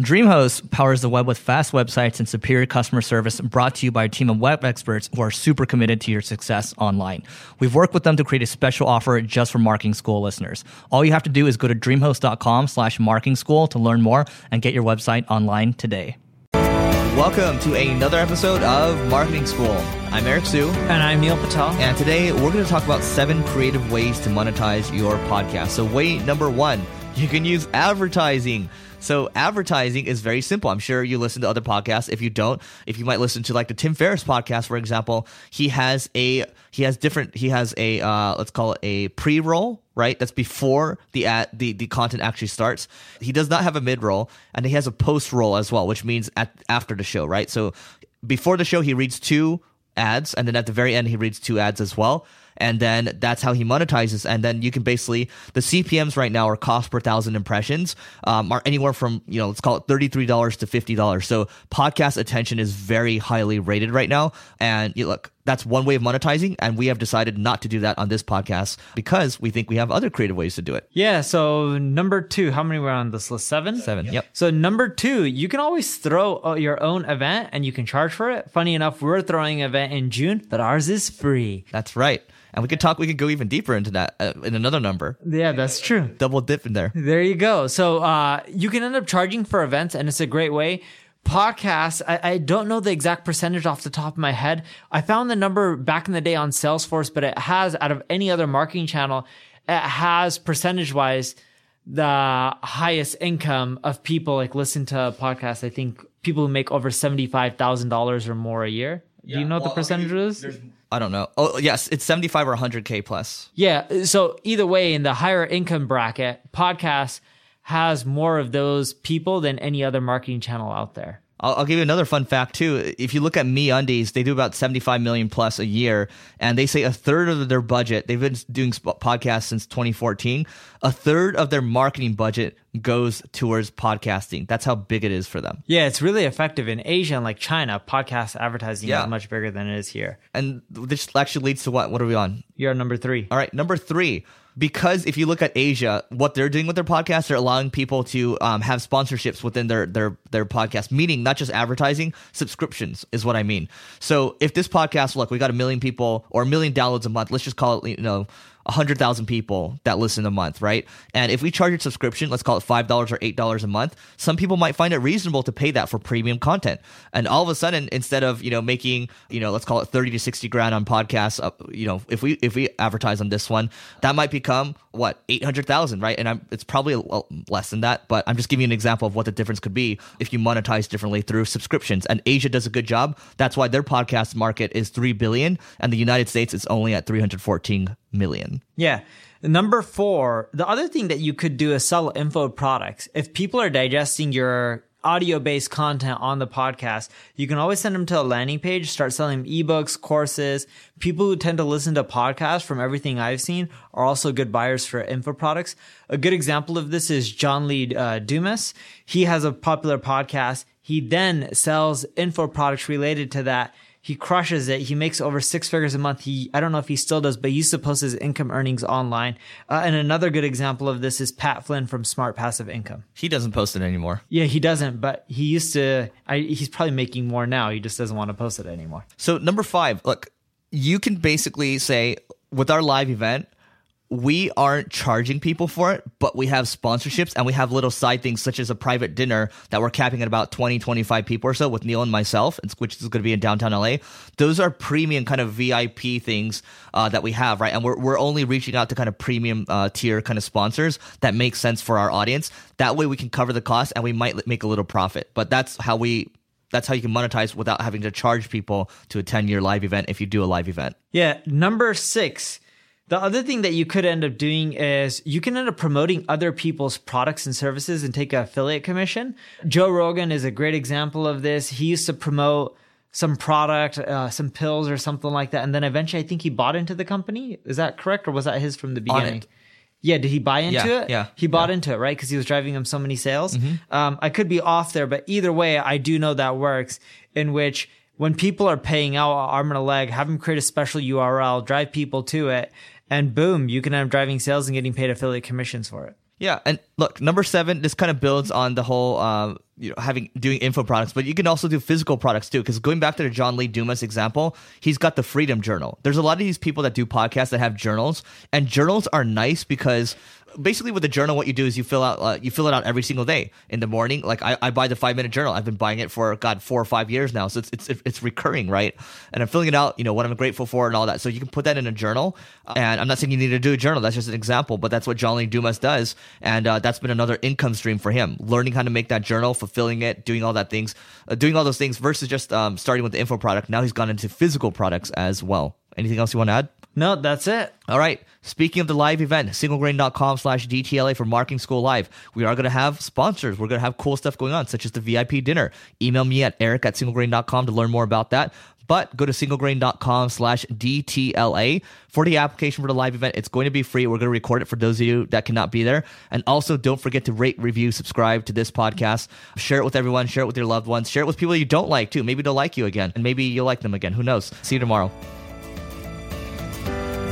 DreamHost powers the web with fast websites and superior customer service brought to you by a team of web experts who are super committed to your success online. We've worked with them to create a special offer just for marketing school listeners. All you have to do is go to dreamhost.com slash marketing school to learn more and get your website online today. Welcome to another episode of Marketing School. I'm Eric Siu. And I'm Neil Patel. And today we're going to talk about seven creative ways to monetize your podcast. So, way number one, you can use advertising. So advertising is very simple. I'm sure you listen to other podcasts. If you don't, if you might listen to like the Tim Ferriss podcast, for example, he has a he has different he has a uh, let's call it a pre-roll right that's before the ad the, the content actually starts he does not have a mid-roll and he has a post-roll as well which means at after the show right so before the show he reads two ads and then at the very end he reads two ads as well and then that's how he monetizes. And then you can basically the CPMS right now are cost per thousand impressions um, are anywhere from you know let's call it thirty three dollars to fifty dollars. So podcast attention is very highly rated right now. And you look, that's one way of monetizing, and we have decided not to do that on this podcast because we think we have other creative ways to do it. Yeah. So number two, how many were on this list? Seven. Seven. Yep. So number two, you can always throw uh, your own event, and you can charge for it. Funny enough, we're throwing an event in June, but ours is free. That's right. And we could talk. We could go even deeper into that uh, in another number. Yeah, that's true. Double dip in there. There you go. So uh, you can end up charging for events, and it's a great way. Podcasts, I, I, don't know the exact percentage off the top of my head. I found the number back in the day on Salesforce, but it has out of any other marketing channel, it has percentage wise the highest income of people like listen to podcasts. I think people who make over seventy five thousand dollars or more a year. Do you know what the percentage is? I don't know. Oh, yes, it's 75 or 100K plus. Yeah. So either way, in the higher income bracket, podcast has more of those people than any other marketing channel out there. I'll, I'll, give you another fun fact too. If you look at MeUndies, they do about 75 million plus a year, and they say a third of their budget. They've been doing podcasts since 2014. A third of their marketing budget goes towards podcasting. That's how big it is for them. Yeah, it's really effective in Asia and like China. Podcast advertising yeah. is much bigger than it is here. And this actually leads to what? What are we on? You're number three. All right, number three because if you look at Asia, what they're doing with their podcast, they're allowing people to um, have sponsorships within their their their podcast, meaning not just advertising, subscriptions is what I mean. So if this podcast, look, we got a million people or a million downloads a month, let's just call it, you know, 100,000 people that listen a month, right? And if we charge a subscription, let's call it $5 or $8 a month, some people might find it reasonable to pay that for premium content. And all of a sudden, instead of, you know, making, you know, let's call it 30 to 60 grand on podcasts, uh, you know, if we, if we advertise on this one, that might become what, 800,000, right? And I'm, it's probably less than that, but I'm just giving you an example of what the difference could be if you monetize differently through subscriptions. And Asia does a good job. That's why their podcast market is 3 billion and the United States is only at 314 million. Yeah. Number four, the other thing that you could do is sell info products. If people are digesting your audio based content on the podcast, you can always send them to a landing page, start selling ebooks, courses. People who tend to listen to podcasts from everything I've seen are also good buyers for info products. A good example of this is John Lee uh, Dumas. He has a popular podcast. He then sells info products related to that he crushes it. He makes over six figures a month. He, I don't know if he still does, but he used to post his income earnings online. Uh, and another good example of this is Pat Flynn from Smart Passive Income. He doesn't post it anymore. Yeah, he doesn't, but he used to. I, he's probably making more now. He just doesn't want to post it anymore. So number five, look, you can basically say with our live event, we aren't charging people for it, but we have sponsorships and we have little side things such as a private dinner that we're capping at about 20, 25 people or so with Neil and myself, which is going to be in downtown LA. Those are premium kind of VIP things uh, that we have, right? And we're, we're only reaching out to kind of premium uh, tier kind of sponsors that make sense for our audience. That way we can cover the cost and we might make a little profit. But that's how we that's how you can monetize without having to charge people to attend your live event if you do a live event. Yeah. Number six, the other thing that you could end up doing is you can end up promoting other people's products and services and take an affiliate commission. Joe Rogan is a great example of this. He used to promote some product, uh, some pills or something like that. And then eventually I think he bought into the company. Is that correct? Or was that his from the beginning? Yeah, did he buy into Yeah, it? yeah, he bought yeah. into it, right? Because he was driving him so many sales. Mm-hmm. Um, I could be off there, but either way, I do know that works. In which, when people are paying out arm and a leg, have them create a special URL, drive people to it, and boom, you can end up driving sales and getting paid affiliate commissions for it. Yeah, and look, number seven, this kind of builds on the whole, uh, you know, having doing info products, but you can also do physical products too. Because going back to the John Lee Dumas example, he's got the Freedom Journal. There's a lot of these people that do podcasts that have journals, and journals are nice because basically with the journal, what you do is you fill out uh, you fill it out every single day in the morning. Like I, I buy the five minute journal. I've been buying it for God four or five years now, so it's it's it's recurring, right? And I'm filling it out, you know, what I'm grateful for and all that. So you can put that in a journal. And I'm not saying you need to do a journal. That's just an example, but that's what John Lee Dumas does, and uh, that's been another income stream for him. Learning how to make that journal, fulfilling it, doing all that things, uh, doing all those things versus just um, starting with the info product. Now he's gone into physical products as well. Anything else you want to add? No, that's it. All right. Speaking of the live event, singlegrain.com slash DTLA for Marketing School Live. We are going to have sponsors. We're going to have cool stuff going on, such as the VIP dinner. Email me at eric at singlegrain.com to learn more about that. But go to singlegrain.com slash DTLA for the application for the live event. It's going to be free. We're going to record it for those of you that cannot be there. And also don't forget to rate, review, subscribe to this podcast. Share it with everyone. Share it with your loved ones. Share it with people you don't like too. Maybe they'll like you again. And maybe you'll like them again. Who knows? See you tomorrow.